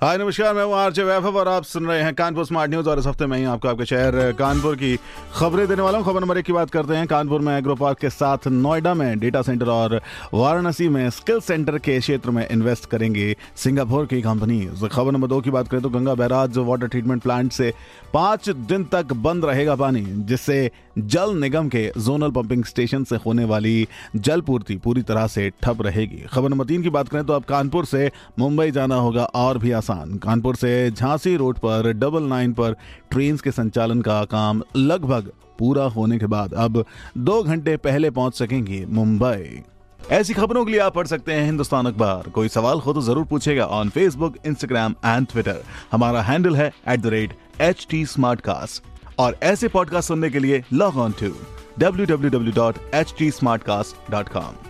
हाय, नमस्कार, मैं हूँ आरजे वैभव और आप सुन रहे हैं कानपुर स्मार्ट न्यूज़ और इस हफ़्ते में ही आपको आपके शहर कानपुर की खबरें देने वाला हूँ। खबर नंबर एक की बात करते हैं। कानपुर में एग्रो पार्क के साथ नोएडा में डेटा सेंटर और वाराणसी में स्किल सेंटर के क्षेत्र में इन्वेस्ट करेंगे सिंगापुर की कंपनी खबर नंबर दो की बात करें तो Ganga barrage water treatment plant से पाँच दिन तक बंद रहेगा पानी, जिससे जल निगम के जोनल पंपिंग स्टेशन से होने वाली जल पूर्ति पूरी तरह से ठप रहेगी। खबर नंबर तीन की बात करें तो अब कानपुर से मुंबई जाना होगा और भी आसान कानपुर से झांसी रोड पर डबल नाइन पर ट्रेन के संचालन का काम लगभग पूरा होने के बाद अब दो घंटे पहले पहुँच सकेंगे मुंबई। ऐसी खबरों के लिए आप पढ़ सकते हैं हिंदुस्तान अखबार। कोई सवाल हो तो ज़रूर पूछेगा on Facebook Instagram and Twitter हमारा हैंडल है at the rate H T और ऐसे पॉडकास्ट सुनने के लिए लॉग ऑन टू www.htsmartcast.com